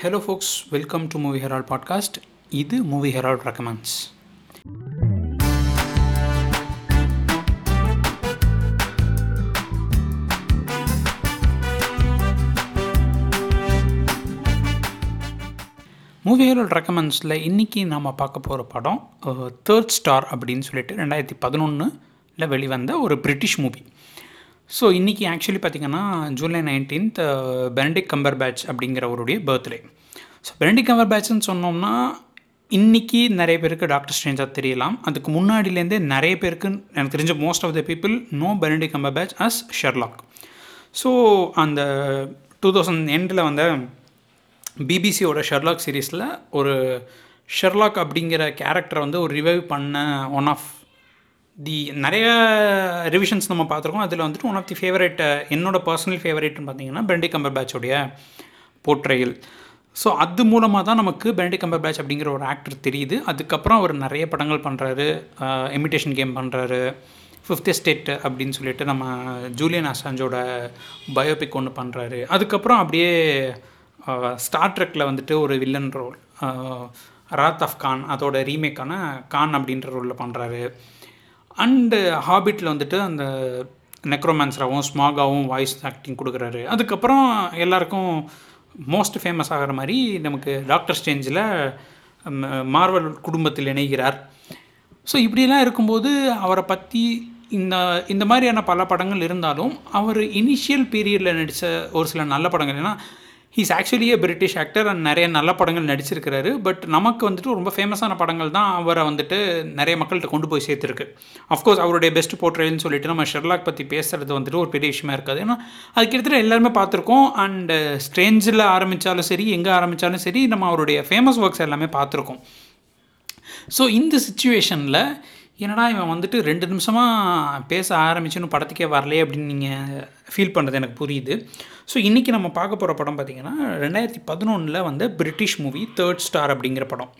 Hello folks welcome to movie Herald podcast இது movie Herald recommends movie Herald ரெக்கமெண்ட்ஸில் இன்றைக்கி நம்ம பார்க்க போகிற படம் தேர்ட் ஸ்டார் அப்படின்னு சொல்லிட்டு ரெண்டாயிரத்தி பதினொன்றில் வெளிவந்த ஒரு பிரிட்டிஷ் மூவி ஸோ இன்றைக்கி ஆக்சுவலி பார்த்திங்கன்னா July nineteenth Benedict Cumberbatch அப்படிங்கிறவருடைய பர்த்டே ஸோ பெனடிக் கம்பர் பேட்ச்னு சொன்னோம்னா இன்றைக்கி நிறைய பேருக்கு டாக்டர் ஸ்ட்ரேஞ்சாக தெரியலாம். அதுக்கு முன்னாடிலேருந்தே நிறைய பேருக்கு எனக்கு தெரிஞ்ச most of the people know Benedict Cumberbatch as Sherlock so அந்த டூ தௌசண்ட் எண்டில் வந்த பிபிசியோட ஷெர்லாக் சீரீஸில் ஒரு ஷெர்லாக் அப்படிங்கிற கேரக்டரை வந்து ஒரு ரிவைவ் பண்ண ஒன் ஆஃப் தி நிறைய ரிவிஷன்ஸ் நம்ம பார்த்துருக்கோம். அதில் வந்துட்டு ஒன் ஆஃப் தி ஃபேவரேட் என்னோடய பர்சனல் ஃபேவரேட்னு பார்த்தீங்கன்னா பெனடிக் கம்பர் பேட்சோடைய போர்ட்ரையல் ஸோ அது மூலமாக தான் நமக்கு பெனடிக் கம்பர் பேட்ச் அப்படிங்கிற ஒரு ஆக்டர் தெரியுது. அதுக்கப்புறம் அவர் நிறைய படங்கள் பண்ணுறாரு இமிட்டேஷன் கேம் பண்ணுறாரு ஃபிஃப்த் எஸ்டேட் அப்படின்னு சொல்லிட்டு நம்ம ஜூலியன் அசாஞ்சோட பயோபிக் ஒன்று பண்ணுறாரு அதுக்கப்புறம் அப்படியே ஸ்டார் ட்ரெக்கில் வந்துட்டு ஒரு villain role Wrath of Khan அதோட ரீமேக்கான கான் அப்படின்ற ரோலில் பண்ணுறாரு அண்டு ஹாபிட்டில் uh, வந்துட்டு அந்த நெக்ரோமான்ஸராகவும் ஸ்மாகாவும் வாய்ஸ் ஆக்டிங் கொடுக்குறாரு. அதுக்கப்புறம் எல்லாருக்கும் மோஸ்ட் ஃபேமஸ் ஆகிற மாதிரி நமக்கு டாக்டர் ஸ்டேஞ்சில் மார்வல் குடும்பத்தில் இணைகிறார். ஸோ இப்படிலாம் இருக்கும்போது அவரை பற்றி இந்த இந்த மாதிரியான பல படங்கள் இருந்தாலும் அவர் இனிஷியல் பீரியடில் நடித்த ஒரு சில நல்ல படங்கள் ஏன்னா he's actually a British actor and நிறைய நல்ல படங்கள் நடிச்சிருக்கிறாரு. பட் நமக்கு வந்துட்டு ரொம்ப ஃபேமஸான படங்கள் தான் அவரை வந்துட்டு நிறைய மக்கள்கிட்ட கொண்டு போய் சேர்த்துருக்கு. அஃப்கோர்ஸ் அவருடைய பெஸ்ட் போர்ட்ரேல்னு சொல்லிட்டு நம்ம ஷெர்லாக் பற்றி பேசுகிறது வந்துட்டு ஒரு பெரிய விஷயமா இருக்காது. ஏன்னா அது கிட்டத்தட்ட எல்லாருமே பார்த்துருக்கோம். அண்ட் ஸ்ட்ரேஞ்சில் ஆரம்பித்தாலும் சரி எங்கே ஆரம்பித்தாலும் சரி நம்ம அவருடைய ஃபேமஸ் ஒர்க்ஸ் எல்லாமே பார்த்துருக்கோம். ஸோ இந்த சுச்சுவேஷனில் என்னடா இவன் வந்துட்டு ரெண்டு நிமிஷமாக பேச ஆரம்பிச்சுன்னு படத்துக்கே வரலையே அப்படின்னு நீங்கள் ஃபீல் பண்ணுறது எனக்கு புரியுது. ஸோ இன்றைக்கி நம்ம பார்க்க போகிற படம் பார்த்திங்கன்னா ரெண்டாயிரத்தி பதினொன்றில் வந்து பிரிட்டிஷ் மூவி தேர்ட் ஸ்டார் அப்படிங்கிற படம்.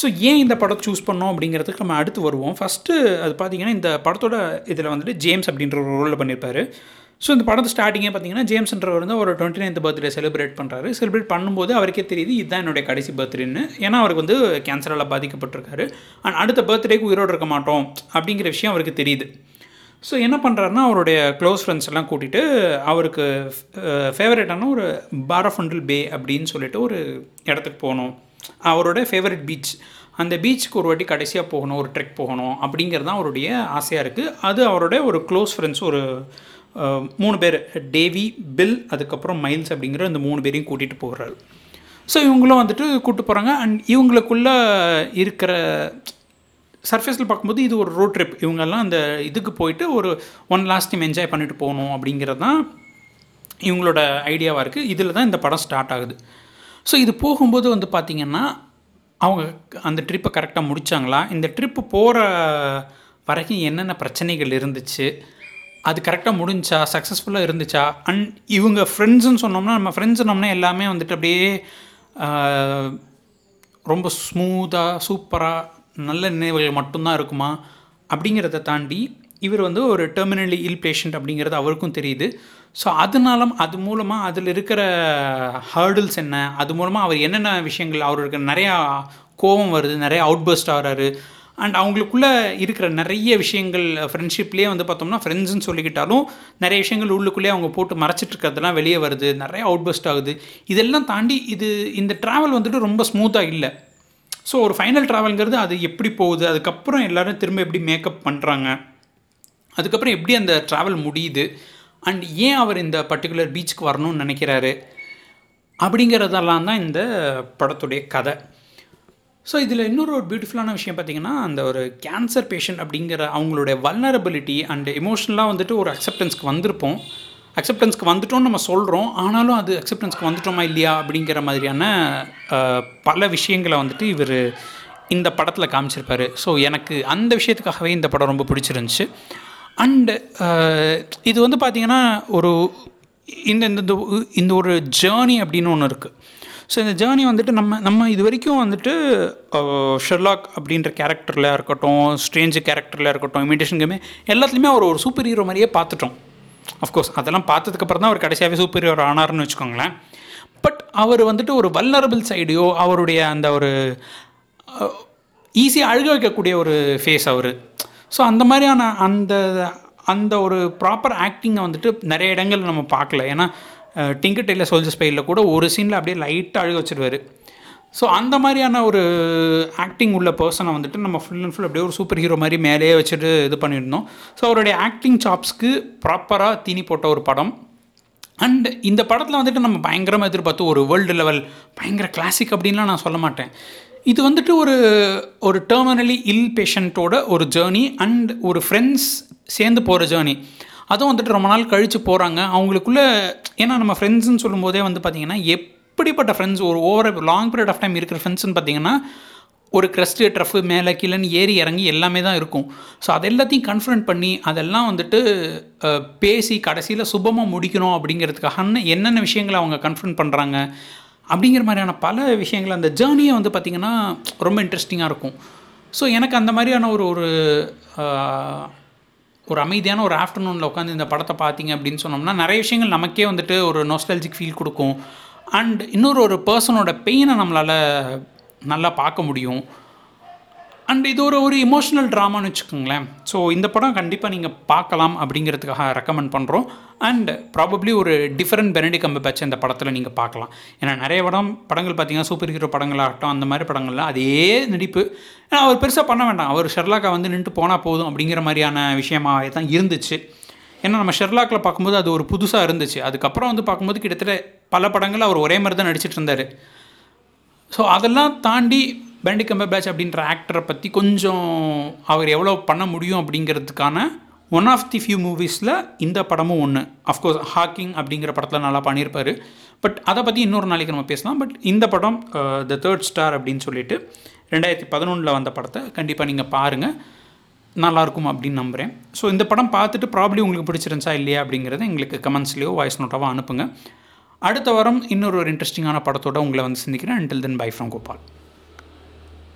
ஸோ ஏன் இந்த படம் சூஸ் பண்ணோம் அப்படிங்கிறதுக்கு நம்ம அடுத்து வருவோம். ஃபஸ்ட்டு அது பார்த்திங்கன்னா இந்த படத்தோட இதில் வந்துட்டு ஜேம்ஸ் அப்படின்ற ஒரு ரோலில் பண்ணியிருப்பார் ஸோ இந்த படத்து ஸ்டார்டிங்கே பார்த்தீங்கன்னா ஜேம்ஸ்ன்றவர் வந்து ஒரு டுவெண்ட்டி நைன்த் பர்த்டே செலிப்ரேட் பண்ணுறாரு செலிப்ரேட் பண்ணும்போது அவருக்கே தெரியுது இதுதான் என்னுடைய கடைசி பர்த்டேன்னு ஏன்னா அவருக்கு வந்து கேன்சரால் பாதிக்கப்பட்டிருக்காரு. அண்ட் அடுத்த பர்த்டேக்கு உயிரோடு இருக்க மாட்டோம் அப்படிங்கிற விஷயம் அவருக்கு தெரியுது. ஸோ என்ன பண்ணுறாருன்னா அவருடைய க்ளோஸ் ஃப்ரெண்ட்ஸ் எல்லாம் கூட்டிகிட்டு அவருக்கு ஃபேவரட்டான ஒரு பாரஃபண்டல் பே அப்படின்னு சொல்லிட்டு ஒரு இடத்துக்கு போகணும். அவரோட ஃபேவரட் பீச் அந்த பீச்சுக்கு ஒரு வாட்டி கடைசியாக போகணும் ஒரு ட்ரெக் போகணும் அப்படிங்கிறது தான் அவருடைய ஆசையாக இருக்குது அது அவரோட ஒரு க்ளோஸ் ஃப்ரெண்ட்ஸ் ஒரு மூணு பேர் டேவி பில் அதுக்கப்புறம் மைல்ஸ் அப்படிங்கிற இந்த மூணு பேரையும் கூட்டிகிட்டு போகிறாரு ஸோ இவங்களும் வந்துட்டு கூப்பிட்டு போகிறாங்க அண்ட் இவங்களுக்குள்ளே இருக்கிற சர்ஃபேஸில் பார்க்கும்போது இது ஒரு ரோட் ட்ரிப் இவங்கெல்லாம் அந்த இதுக்கு போயிட்டு ஒரு ஒன் லாஸ்ட் டைம் என்ஜாய் பண்ணிட்டு போகணும் அப்படிங்கிறது தான் இவங்களோட ஐடியாவாக இருக்குது இதில் தான் இந்த படம் ஸ்டார்ட் ஆகுது. ஸோ இது போகும்போது வந்து பார்த்திங்கன்னா அவங்க அந்த ட்ரிப்பை கரெக்டாக முடித்தாங்களா இந்த ட்ரிப்பு போகிற வரைக்கும் என்னென்ன பிரச்சனைகள் இருந்துச்சு? அது கரெக்டாக முடிஞ்சா சக்ஸஸ்ஃபுல்லாக இருந்துச்சா? அண்ட் இவங்க ஃப்ரெண்ட்ஸுன்னு சொன்னோம்னா நம்ம ஃப்ரெண்ட்ஸ் சொன்னோம்னா எல்லாமே வந்துட்டு அப்படியே ரொம்ப ஸ்மூத்தாக சூப்பராக நல்ல நினைவுகள் மட்டும்தான் இருக்குமா? அப்படிங்கிறத தாண்டி இவர் வந்து ஒரு டெர்மினலி இல் பேஷண்ட் அப்படிங்கிறது அவருக்கும் தெரியுது. ஸோ அதனால அது மூலமாக அதில் இருக்கிற ஹர்டில்ஸ் என்ன? அது மூலமாக அவர் என்னென்ன விஷயங்கள் அவருக்கு நிறையா கோபம் வருது நிறையா அவுட்பர்ஸ்ட் ஆகிறாரு. அண்ட் அவங்களுக்குள்ளே இருக்கிற நிறைய விஷயங்கள் ஃப்ரெண்ட்ஷிப்லேயே வந்து பார்த்தோம்னா ஃப்ரெண்ட்ஸ்னு சொல்லிக்கிட்டாலும் நிறைய விஷயங்கள் உள்ளுக்குள்ளேயே அவங்க போட்டு மறைச்சிட்டு இருக்கிறதெல்லாம் வெளியே வருது நிறைய அவுட்பர்ஸ்ட் ஆகுது. இதெல்லாம் தாண்டி இது இந்த ட்ராவல் வந்துட்டு ரொம்ப ஸ்மூத்தாக இல்லை. ஸோ ஒரு ஃபைனல் ட்ராவல்ங்கிறது அது எப்படி போகுது? அதுக்கப்புறம் எல்லோரும் திரும்ப எப்படி மேக்கப் பண்ணுறாங்க அதுக்கப்புறம் எப்படி அந்த ட்ராவல் முடியுது? அண்ட் ஏன் அவர் இந்த பர்டிகுலர் பீச்சுக்கு வரணும்னு நினைக்கிறாரு? அப்படிங்கிறதெல்லாம் தான் இந்த படத்துடைய கதை. ஸோ இதில் இன்னொரு ஒரு பியூட்டிஃபுல்லான விஷயம் பார்த்திங்கன்னா அந்த ஒரு கேன்சர் பேஷண்ட் அப்படிங்கிற அவங்களுடைய வல்னரபிலிட்டி அண்ட் எமோஷ்னலாக வந்துட்டு ஒரு அக்செப்டன்ஸ்க்கு வந்திருப்போம். அக்செப்டன்ஸ்க்கு வந்துட்டோம்னு நம்ம சொல்கிறோம் ஆனாலும் அது அக்செப்டன்ஸ்க்கு வந்துட்டோமா இல்லையா அப்படிங்கிற மாதிரியான பல விஷயங்களை வந்துட்டு இவர் இந்த படத்தில் காமிச்சிருப்பார். ஸோ எனக்கு அந்த விஷயத்துக்காகவே இந்த படம் ரொம்ப பிடிச்சிருந்துச்சு. அண்டு இது வந்து பார்த்திங்கன்னா ஒரு இந்த இந்த இந்த ஒரு ஜேர்னி அப்படின்னு ஒன்று இருக்குது ஸோ இந்த ஜேர்னி வந்துட்டு நம்ம நம்ம இது வரைக்கும் வந்துட்டு ஷெர்லாக் அப்படின்ற கேரக்டரில் இருக்கட்டும் ஸ்ட்ரேஞ்சு கேரக்டரில் இருக்கட்டும் இமிடேஷன் கேமே எல்லாத்துலேயுமே அவர் ஒரு சூப்பர் ஹீரோ மாதிரியே பார்த்துட்டோம். அஃப்கோர்ஸ் அதெல்லாம் பார்த்ததுக்கப்புறம் தான் அவர் கடைசியாகவே சூப்பீரியர் ஆனார்னு வச்சுக்கோங்களேன். பட் அவர் வந்துட்டு ஒரு வல்னரபிள் சைடையோ அவருடைய அந்த ஒரு ஈஸியாக அழுக வைக்கக்கூடிய ஒரு ஃபேஸ் அவர். ஸோ அந்த மாதிரியான அந்த அந்த ஒரு ப்ராப்பர் ஆக்டிங்கை வந்துட்டு நிறைய இடங்கள் நம்ம பார்க்கல. ஏன்னா டிங்கர் டெய்லர் சோல்ஜர் ஸ்பெயிலில் கூட ஒரு சீனில் அப்படியே லைட்டாக அழுக வச்சுருவார். ஸோ அந்த மாதிரியான ஒரு ஆக்டிங் உள்ள பர்சனை வந்துட்டு நம்ம ஃபுல் அண்ட் ஃபுல் அப்படியே ஒரு சூப்பர் ஹீரோ மாதிரி மேலேயே வச்சுட்டு இது பண்ணியிருந்தோம். ஸோ அவருடைய ஆக்டிங் சாப்ஸ்க்கு ப்ராப்பராக தீனி போட்ட ஒரு படம். அண்ட் இந்த படத்தில் வந்துட்டு நம்ம பயங்கரமாக எதிர்பார்த்து ஒரு வேர்ல்டு லெவல் பயங்கர கிளாசிக் அப்படின்லாம் நான் சொல்ல மாட்டேன். இது வந்துட்டு ஒரு ஒரு டெர்மினலி இல் பேஷண்ட்டோட ஒரு ஜேர்னி அண்ட் ஒரு ஃப்ரெண்ட்ஸ் சேர்ந்து போகிற ஜேர்னி அதுவும் வந்துட்டு ரொம்ப நாள் கழித்து போகிறாங்க அவங்களுக்குள்ளே ஏன்னா நம்ம ஃப்ரெண்ட்ஸுன்னு சொல்லும்போதே வந்து பார்த்திங்கன்னா எப் இப்படிப்பட்ட ஃப்ரெண்ட்ஸ் ஒரு over long period of time இருக்கிற ஃப்ரெண்ட்ஸ்னு பார்த்தீங்கன்னா ஒரு க்ரஸ்ட்டு ட்ரஃப் மேலே கீழேன்னு ஏறி இறங்கி எல்லாமே தான் இருக்கும். ஸோ அது எல்லாத்தையும் கன்ஃபரண்ட் பண்ணி அதெல்லாம் வந்துட்டு பேசி கடைசியில் சுபமாக முடிக்கணும் அப்படிங்கிறதுக்காக என்னென்ன விஷயங்களை அவங்க கன்ஃபரண்ட் பண்ணுறாங்க அப்படிங்கிற மாதிரியான பல விஷயங்கள் அந்த ஜேர்னியை வந்து பார்த்திங்கன்னா ரொம்ப இன்ட்ரெஸ்டிங்காக இருக்கும். ஸோ எனக்கு அந்த மாதிரியான ஒரு ஒரு ஒரு அமைதியான ஒரு ஆஃப்டர்நூனில் உட்காந்து இந்த படத்தை பார்த்தீங்க அப்படின்னு சொன்னோம்னா நிறைய விஷயங்கள் நமக்கே வந்துட்டு ஒரு நோஸ்டாலஜிக் ஃபீல் கொடுக்கும். அண்ட் இன்னொரு ஒரு பர்சனோட பெயினை நம்மளால் நல்லா பார்க்க முடியும். அண்ட் இது ஒரு ஒரு இமோஷனல் ட்ராமான்னு வச்சுக்கோங்களேன். ஸோ இந்த படம் கண்டிப்பாக நீங்கள் பார்க்கலாம் அப்படிங்கிறதுக்காக ரெக்கமெண்ட் பண்ணுறோம் அண்ட் ப்ராபப்ளி ஒரு டிஃப்ரெண்ட் பெனடி கம்பு பேட்ச் இந்த படத்தில் நீங்கள் பார்க்கலாம். ஏன்னா நிறைய படம் படங்கள் பார்த்தீங்கன்னா சூப்பர் ஹீரோ படங்களாகட்டும் அந்த மாதிரி படங்கள்லாம் அதே நடிப்பு. ஏன்னா அவர் பெருசாக பண்ண வேண்டாம். அவர் ஷெர்லாக்கா வந்து நின்று போனால் போதும் அப்படிங்கிற மாதிரியான விஷயமாக தான் இருந்துச்சு. ஏன்னா நம்ம ஷெர்லாக்கில் பார்க்கும்போது அது ஒரு புதுசாக இருந்துச்சு. அதுக்கப்புறம் வந்து பார்க்கும்போது கிட்டத்தட்ட பல படங்கள் அவர் ஒரே மாதிரி தான் நடிச்சிட்டு இருந்தார். ஸோ அதெல்லாம் தாண்டி பேண்டி கம்பர் பேட்ச் அப்படின்ற ஆக்டரை பற்றி கொஞ்சம் அவர் எவ்வளோ பண்ண முடியும் அப்படிங்கிறதுக்கான ஒன் ஆஃப் தி ஃபியூ மூவிஸில் இந்த படமும் ஒன்று அஃப்கோர்ஸ் ஹாக்கிங் அப்படிங்கிற படத்தில் நல்லா பண்ணியிருப்பார். பட் அதை பற்றி இன்னொரு நாளைக்கு நம்ம பேசலாம். பட் இந்த படம் த தேர்ட் ஸ்டார் அப்படின்னு சொல்லிட்டு ரெண்டாயிரத்தி பதினொன்றில் வந்த படத்தை கண்டிப்பாக நீங்கள் பாருங்கள் நல்லாயிருக்கும் அப்படின்னு நம்புகிறேன் ஸோ இந்த படம் பார்த்துட்டு ப்ராப்ளி உங்களுக்கு பிடிச்சிருந்துச்சா இல்லையா அப்படிங்கிறத எங்களுக்கு கமெண்ட்ஸ்லேயோ வாய்ஸ் நோட்டாவோ அனுப்புங்க. அடுத்த வாரம் இன்னொரு ஒரு இன்ட்ரெஸ்டிங்கான படத்தோட உங்களை வந்து சிந்திக்கிறேன். Until then bye from Gopal